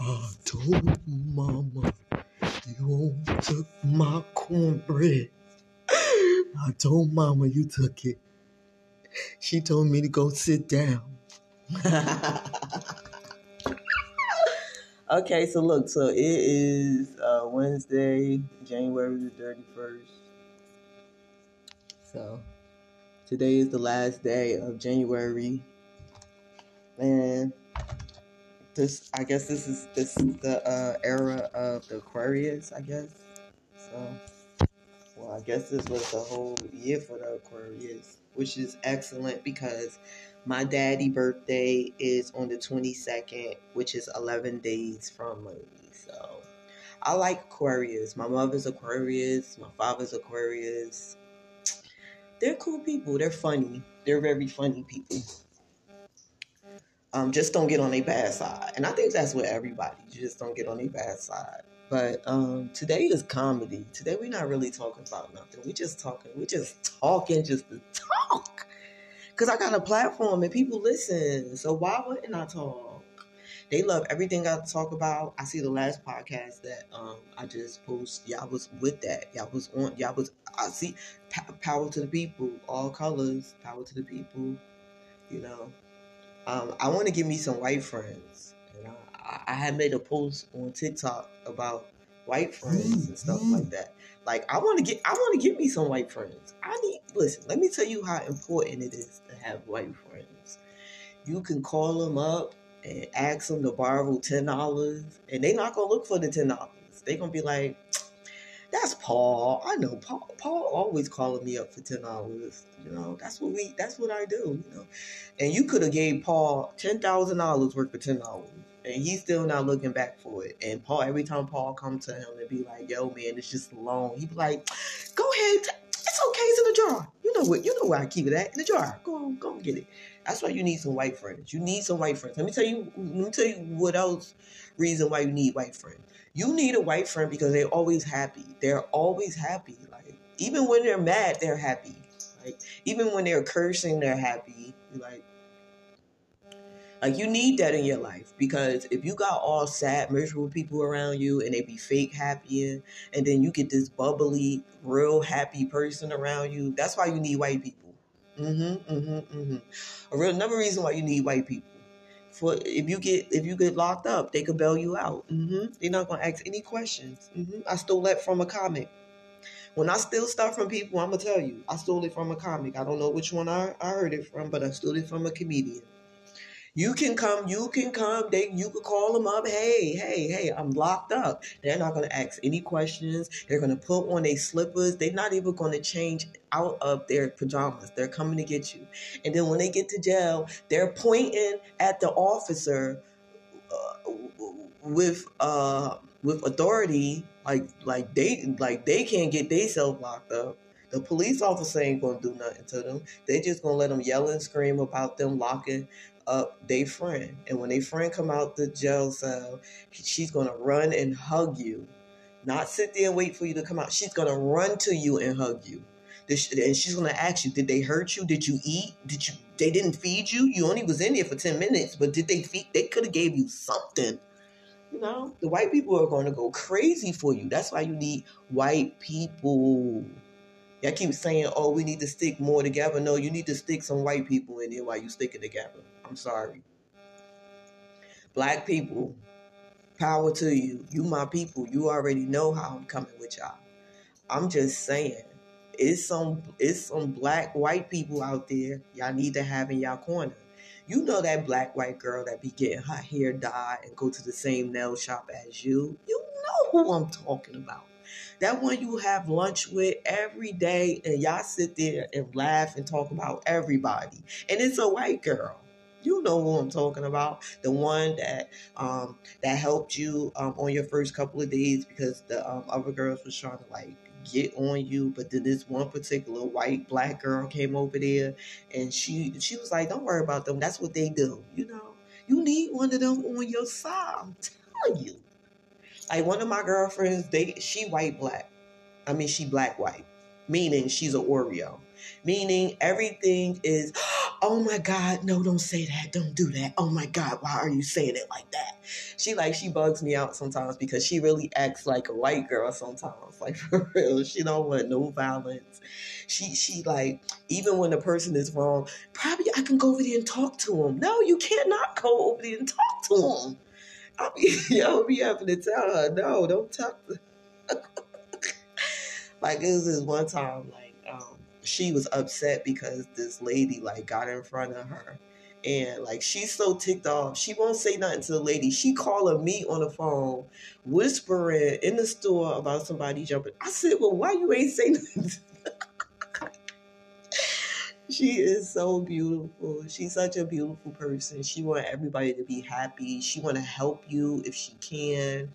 I told mama you took my cornbread. I told mama you took it. She told me to go sit down. okay, so look, so it is uh, Wednesday, January the 31st. So today is the last day of January. And this I guess this is this is the uh, era of the Aquarius, I guess. So well I guess this was the whole year for the Aquarius, which is excellent because my daddy birthday is on the 22nd, which is 11 days from me. So I like Aquarius. My mother's Aquarius, my father's Aquarius. They're cool people. They're funny. They're very funny people. Um, just don't get on a bad side. And I think that's with everybody. You just don't get on a bad side. But um, today is comedy. Today we're not really talking about nothing. We just talking. We just talking just to talk. Cause I got a platform and people listen. So why wouldn't I talk? They love everything I talk about. I see the last podcast that um, I just post. Y'all was with that. Y'all was on. Y'all was. I see. Power to the people. All colors. Power to the people. You know. Um, I want to give me some white friends. And I, I had made a post on TikTok about white friends and stuff like mm-hmm. that. Like I want to get, I want to get me some white friends. I need. Listen, let me tell you how important it is to have white friends. You can call them up and ask them to borrow ten dollars, and they're not gonna look for the ten dollars. They're gonna be like, Paul. I know Paul. Paul always calling me up for ten dollars. You know, that's what we. That's what I do. You know, and you could have gave Paul ten thousand dollars worth for ten dollars, and he's still not looking back for it. And Paul, every time Paul come to him and be like, "Yo, man, it's just a loan," he be like, "Go ahead, it's okay. It's in the jar. You know what? You know where I keep it at in the jar. Go on, go get it." That's why you need some white friends. You need some white friends. Let me tell you. Let me tell you what else reason why you need white friends you need a white friend because they're always happy. They're always happy. Like even when they're mad, they're happy. Like even when they're cursing, they're happy. Like like you need that in your life because if you got all sad, miserable people around you and they be fake happy and, then you get this bubbly, real happy person around you, that's why you need white people. Mm-hmm, mm-hmm, mm-hmm. A real another reason why you need white people for if you get if you get locked up, they could bail you out. Mm-hmm. They're not gonna ask any questions. Mm-hmm. I stole that from a comic. When I steal stuff from people, I'm gonna tell you, I stole it from a comic. I don't know which one I, I heard it from, but I stole it from a comedian. You can come, you can come, they you could call them up, hey, hey, hey, I'm locked up. They're not gonna ask any questions. They're gonna put on their slippers. They're not even gonna change out of their pajamas. They're coming to get you. And then when they get to jail, they're pointing at the officer uh, with uh with authority like like they like they can't get themselves locked up. The police officer ain't gonna do nothing to them. They just gonna let them yell and scream about them locking up their friend. And when their friend come out the jail cell, she's gonna run and hug you, not sit there and wait for you to come out. She's gonna run to you and hug you. And she's gonna ask you, did they hurt you? Did you eat? Did you? They didn't feed you. You only was in there for ten minutes, but did they feed? They could have gave you something. You know, the white people are going to go crazy for you. That's why you need white people. I keep saying, oh, we need to stick more together. No, you need to stick some white people in there while you sticking together. I'm sorry. Black people, power to you. You my people. You already know how I'm coming with y'all. I'm just saying, it's some it's some black white people out there y'all need to have in y'all corner. You know that black white girl that be getting her hair dyed and go to the same nail shop as you. You know who I'm talking about. That one you have lunch with every day and y'all sit there and laugh and talk about everybody. And it's a white girl. You know who I'm talking about. The one that um, that helped you um, on your first couple of days because the um, other girls was trying to like get on you, but then this one particular white black girl came over there and she she was like, Don't worry about them. That's what they do. You know, you need one of them on your side. I'm telling you. Like one of my girlfriends, they she white black. I mean she black white. Meaning she's an Oreo meaning everything is, oh my God, no, don't say that. Don't do that. Oh my God, why are you saying it like that? she like she bugs me out sometimes because she really acts like a white girl sometimes. Like for real. She don't want no violence. She she like even when the person is wrong, probably I can go over there and talk to him. No, you cannot go over there and talk to him. I'll be I'll be having to tell her, no, don't talk to like it was this one time like she was upset because this lady like got in front of her. And like she's so ticked off. She won't say nothing to the lady. She calling me on the phone whispering in the store about somebody jumping. I said well why you ain't saying nothing she is so beautiful. She's such a beautiful person. She want everybody to be happy. She want to help you if she can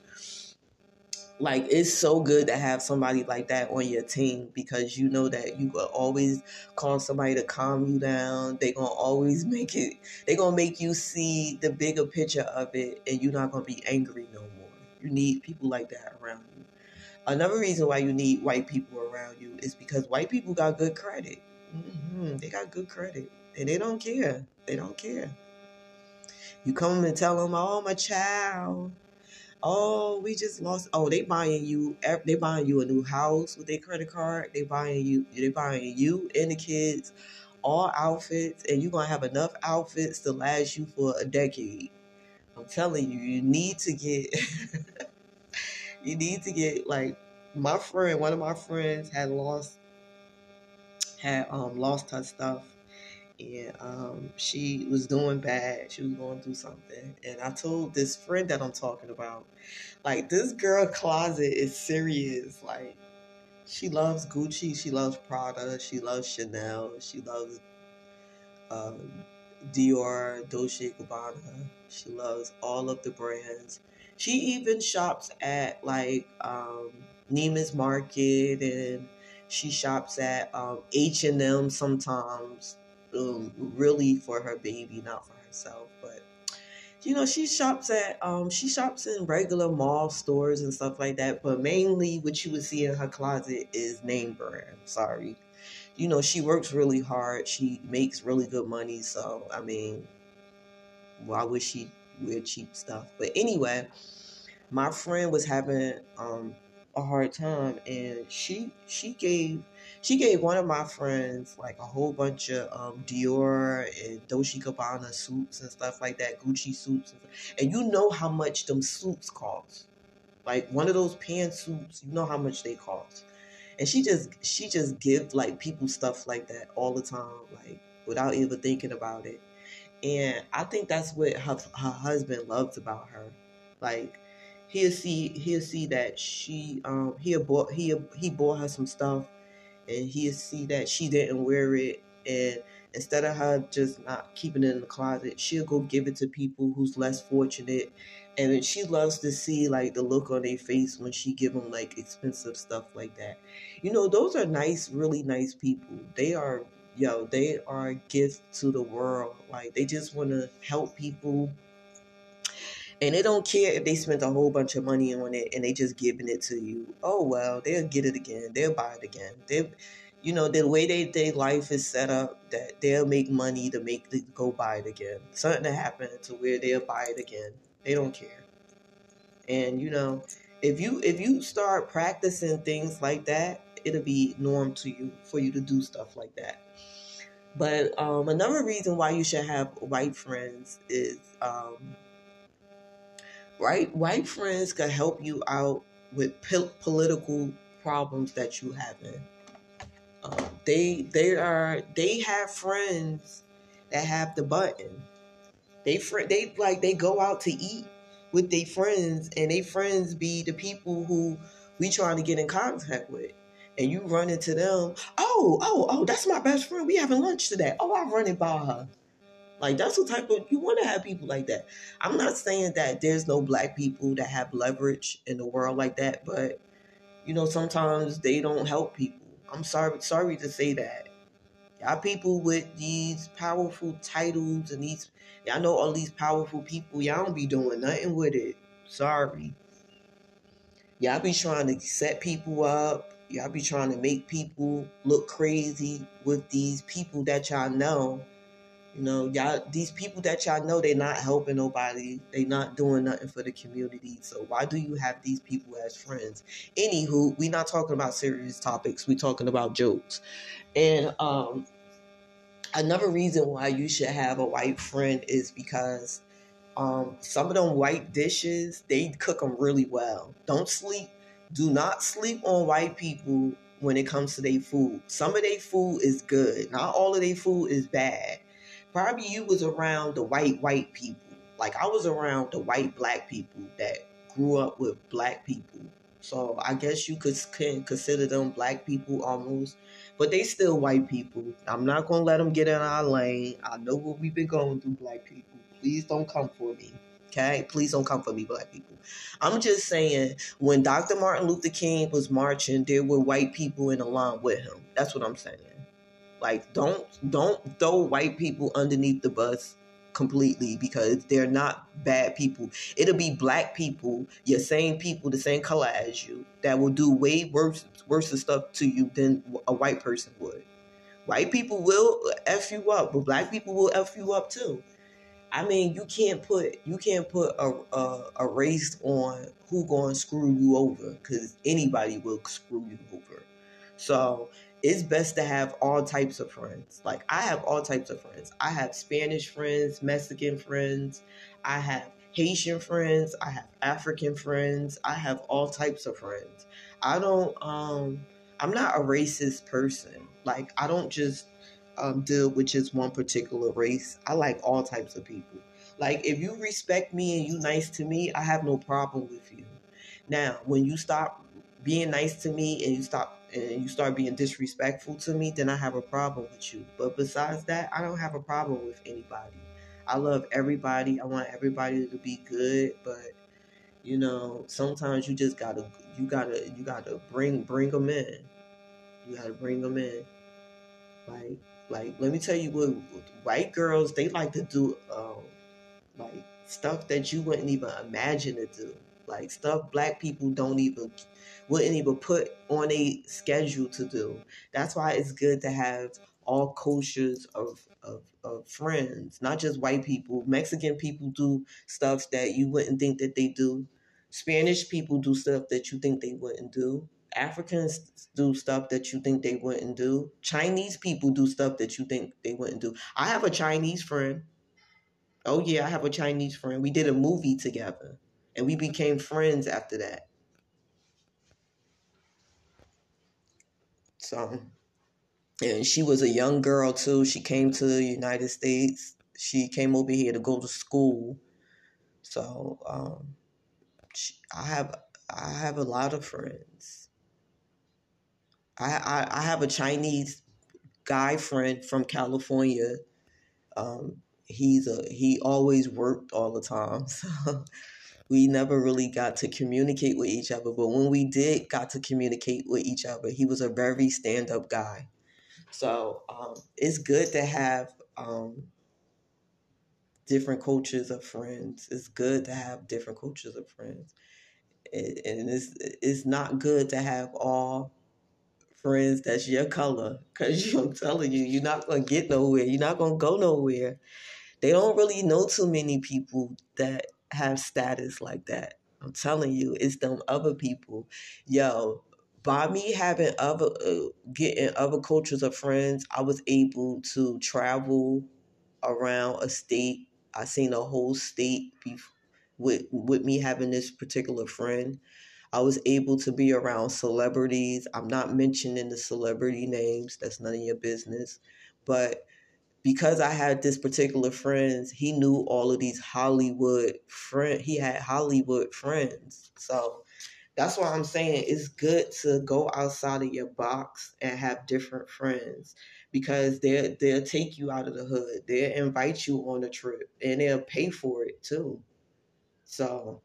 like it's so good to have somebody like that on your team because you know that you will always call somebody to calm you down. they're gonna always make it. they're gonna make you see the bigger picture of it, and you're not gonna be angry no more. You need people like that around you. Another reason why you need white people around you is because white people got good credit. Mm-hmm. They got good credit, and they don't care. They don't care. You come and tell them, "Oh, my child." Oh, we just lost. Oh, they buying you. They buying you a new house with their credit card. They buying you. They buying you and the kids all outfits, and you're gonna have enough outfits to last you for a decade. I'm telling you, you need to get. you need to get like my friend. One of my friends had lost had um lost her stuff and um, she was doing bad. She was going through something. And I told this friend that I'm talking about, like, this girl closet is serious. Like, she loves Gucci, she loves Prada, she loves Chanel, she loves um, Dior, Dolce Gabbana. She loves all of the brands. She even shops at like um, Neiman's Market and she shops at um, H&M sometimes um, really for her baby, not for herself. But you know, she shops at um, she shops in regular mall stores and stuff like that. But mainly, what you would see in her closet is name brand. Sorry, you know, she works really hard. She makes really good money. So I mean, why would she wear cheap stuff? But anyway, my friend was having um a hard time and she she gave she gave one of my friends like a whole bunch of um, Dior and Dolce Gabbana suits and stuff like that, Gucci suits, and, and you know how much them suits cost. Like one of those pantsuits, you know how much they cost. And she just she just give like people stuff like that all the time, like without even thinking about it. And I think that's what her, her husband loves about her. Like he'll see he'll see that she um he bought he he bought her some stuff and he'll see that she didn't wear it. And instead of her just not keeping it in the closet she'll go give it to people who's less fortunate. And she loves to see like the look on their face when she give them like expensive stuff like that. You know those are nice really nice people. They are yo they are a gift to the world. Like they just want to help people and they don't care if they spent a whole bunch of money on it and they just giving it to you. Oh well, they'll get it again. They'll buy it again. They, you know, the way they their life is set up, that they'll make money to make go buy it again. Something to happen to where they'll buy it again. They don't care. And you know, if you if you start practicing things like that, it'll be norm to you for you to do stuff like that. But um, another reason why you should have white friends is um, right? White friends can help you out with political problems that you have in. Um, they they are they have friends that have the button. They friend they like they go out to eat with their friends, and they friends be the people who we trying to get in contact with. And you run into them. Oh, oh, oh, that's my best friend. We having lunch today. Oh, I run it by her. Like that's the type of you want to have people like that. I'm not saying that there's no black people that have leverage in the world like that, but you know sometimes they don't help people. I'm sorry sorry to say that. Y'all people with these powerful titles and these y'all know all these powerful people, y'all don't be doing nothing with it. Sorry. Y'all be trying to set people up. Y'all be trying to make people look crazy with these people that y'all know You know, y'all these people that y'all know they're not helping nobody. They not doing nothing for the community. So why do you have these people as friends? Anywho, we not talking about serious topics. We talking about jokes. And um another reason why you should have a white friend is because um, some of them white dishes they cook them really well. Don't sleep. Do not sleep on white people when it comes to their food. Some of their food is good. Not all of their food is bad. Probably you was around the white white people. Like I was around the white black people that grew up with black people. So I guess you could can consider them black people almost but they still white people. I'm not gonna let them get in our lane. I know what we've been going through, black people. Please don't come for me. Okay, please don't come for me, black people. I'm just saying, when Dr. Martin Luther King was marching, there were white people in the line with him. That's what I'm saying. Like, don't don't throw white people underneath the bus completely because they're not bad people. It'll be black people, your same people, the same color as you, that will do way worse worse stuff to you than a white person would. White people will f you up, but black people will f you up too. I mean, you can't put you can't put a a, a race on who to screw you over because anybody will screw you over. So it's best to have all types of friends. Like I have all types of friends. I have Spanish friends, Mexican friends, I have Haitian friends, I have African friends, I have all types of friends. I don't um I'm not a racist person. Like I don't just um, deal with just one particular race. I like all types of people. Like if you respect me and you nice to me, I have no problem with you. Now, when you stop being nice to me and you stop and you start being disrespectful to me, then I have a problem with you. But besides that, I don't have a problem with anybody. I love everybody. I want everybody to be good, but you know, sometimes you just gotta, you gotta, you gotta bring, bring them in. You gotta bring them in. Like, like, let me tell you what, white girls they like to do, um, like stuff that you wouldn't even imagine to do. Like stuff black people don't even wouldn't even put on a schedule to do. That's why it's good to have all cultures of, of, of friends, not just white people. Mexican people do stuff that you wouldn't think that they do. Spanish people do stuff that you think they wouldn't do. Africans do stuff that you think they wouldn't do. Chinese people do stuff that you think they wouldn't do. I have a Chinese friend. Oh yeah, I have a Chinese friend. We did a movie together and we became friends after that. So, and she was a young girl too. She came to the United States. She came over here to go to school. So, um, she, I have I have a lot of friends. I, I, I have a Chinese guy friend from California. Um, he's a he always worked all the time. So we never really got to communicate with each other. But when we did got to communicate with each other, he was a very stand up guy. So um, it's good to have um, different cultures of friends. It's good to have different cultures of friends. and it's, it's not good to have all friends that's your color because I'm telling you, you're not going to get nowhere. You're not going to go nowhere. They don't really know too many people that have status like that. I'm telling you, it's them other people. Yo, by me having other uh, getting other cultures of friends, I was able to travel around a state. I seen a whole state with with me having this particular friend. I was able to be around celebrities. I'm not mentioning the celebrity names. That's none of your business. But because I had this particular friends, he knew all of these Hollywood friend. He had Hollywood friends, so that's why I'm saying it's good to go outside of your box and have different friends because they they'll take you out of the hood. They'll invite you on a trip and they'll pay for it too. So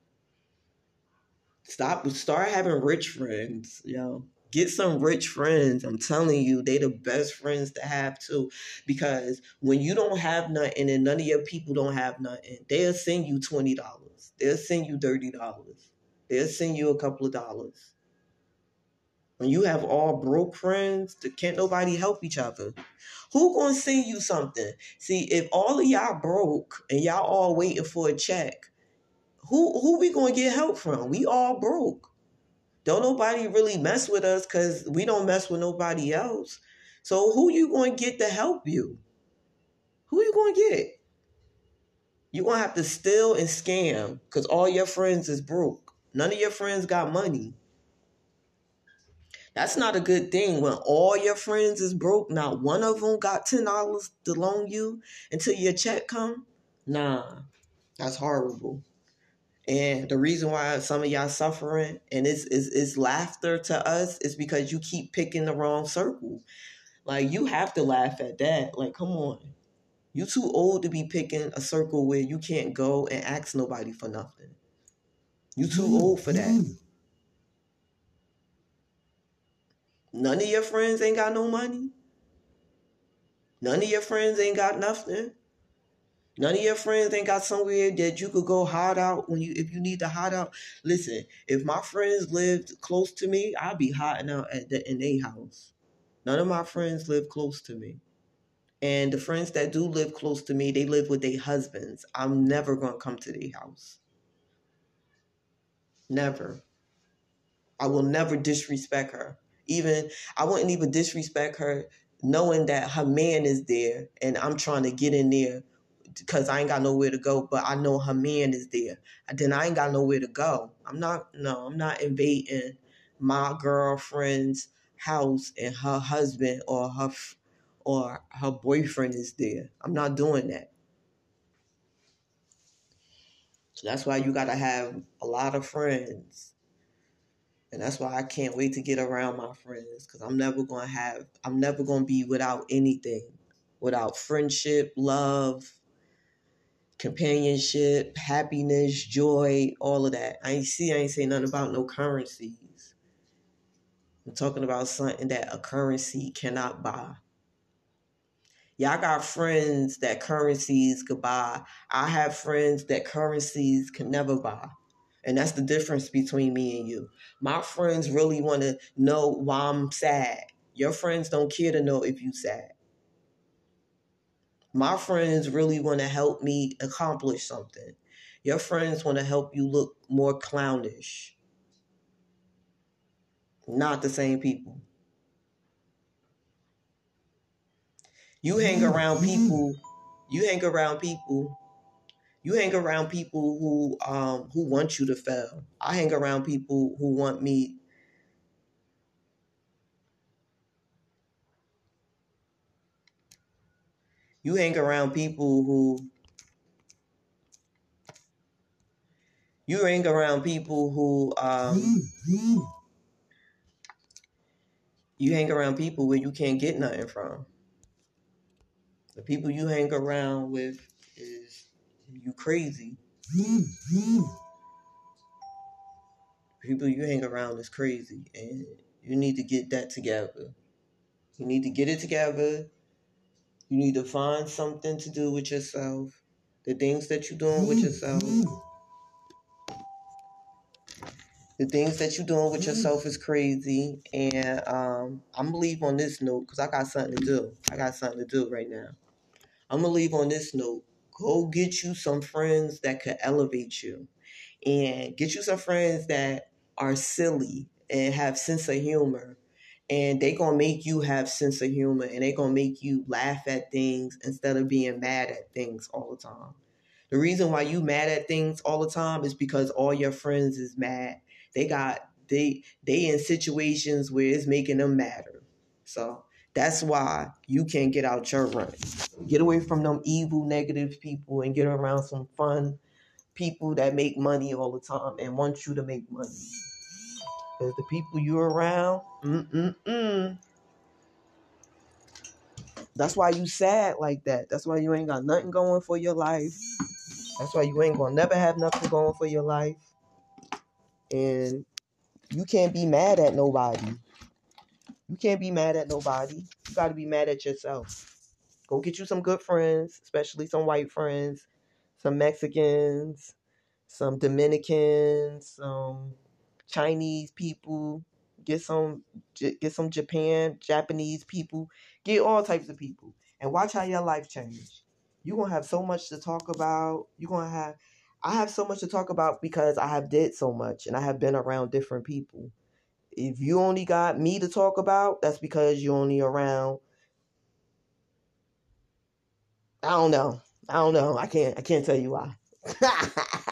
stop start having rich friends, yo. Get some rich friends. I'm telling you, they the best friends to have too. Because when you don't have nothing and none of your people don't have nothing, they'll send you twenty dollars. They'll send you thirty dollars. They'll send you a couple of dollars. When you have all broke friends, can't nobody help each other. Who gonna send you something? See, if all of y'all broke and y'all all waiting for a check, who who we gonna get help from? We all broke. Don't nobody really mess with us because we don't mess with nobody else. So who you gonna get to help you? Who you gonna get? you gonna have to steal and scam because all your friends is broke. None of your friends got money. That's not a good thing when all your friends is broke. Not one of them got ten dollars to loan you until your check come. Nah, that's horrible. And the reason why some of y'all suffering and it's, it's, it's laughter to us is because you keep picking the wrong circle. Like you have to laugh at that. Like, come on. You too old to be picking a circle where you can't go and ask nobody for nothing. You too mm, old for that. Mm. None of your friends ain't got no money. None of your friends ain't got nothing. None of your friends ain't got somewhere that you could go hide out when you if you need to hide out. Listen, if my friends lived close to me, I'd be hiding out at the in a house. None of my friends live close to me. And the friends that do live close to me, they live with their husbands. I'm never to come to their house. Never. I will never disrespect her. Even, I wouldn't even disrespect her knowing that her man is there and I'm trying to get in there because I ain't got nowhere to go, but I know her man is there. Then I ain't got nowhere to go. I'm not, no, I'm not invading my girlfriend's house and her husband or her or her boyfriend is there. I'm not doing that. So that's why you got to have a lot of friends. And that's why I can't wait to get around my friends because I'm never going to have, I'm never going to be without anything, without friendship, love, companionship, happiness, joy, all of that. I ain't see, I ain't say nothing about no currencies. I'm talking about something that a currency cannot buy. Y'all got friends that currencies could buy. I have friends that currencies can never buy. And that's the difference between me and you. My friends really want to know why I'm sad. Your friends don't care to know if you sad. My friends really want to help me accomplish something. Your friends want to help you look more clownish. Not the same people. You hang around people. You hang around people. You hang around people who um who want you to fail. I hang around people who want me. You hang around people who. You hang around people who um. You hang around people where you can't get nothing from. The people you hang around with is you crazy. people you hang around is crazy, and you need to get that together. You need to get it together. You need to find something to do with yourself. The things that you're doing with yourself. The things that you're doing with yourself is crazy. And um, I'm going to leave on this note because I got something to do. I got something to do right now. I'm gonna leave on this note. Go get you some friends that could elevate you, and get you some friends that are silly and have sense of humor, and they gonna make you have sense of humor, and they gonna make you laugh at things instead of being mad at things all the time. The reason why you mad at things all the time is because all your friends is mad. They got they they in situations where it's making them madder. So that's why you can't get out your run. Get away from them evil, negative people and get around some fun people that make money all the time and want you to make money. Because the people you're around, mm-mm-mm. That's why you sad like that. That's why you ain't got nothing going for your life. That's why you ain't gonna never have nothing going for your life. And you can't be mad at nobody. You can't be mad at nobody. You got to be mad at yourself. Go get you some good friends, especially some white friends, some Mexicans, some Dominicans, some Chinese people. get some get some Japan, Japanese people, get all types of people, and watch how your life change. You're gonna have so much to talk about. You're gonna have I have so much to talk about because I have did so much and I have been around different people. If you only got me to talk about, that's because you're only around I don't know. I don't know. I can't I can't tell you why.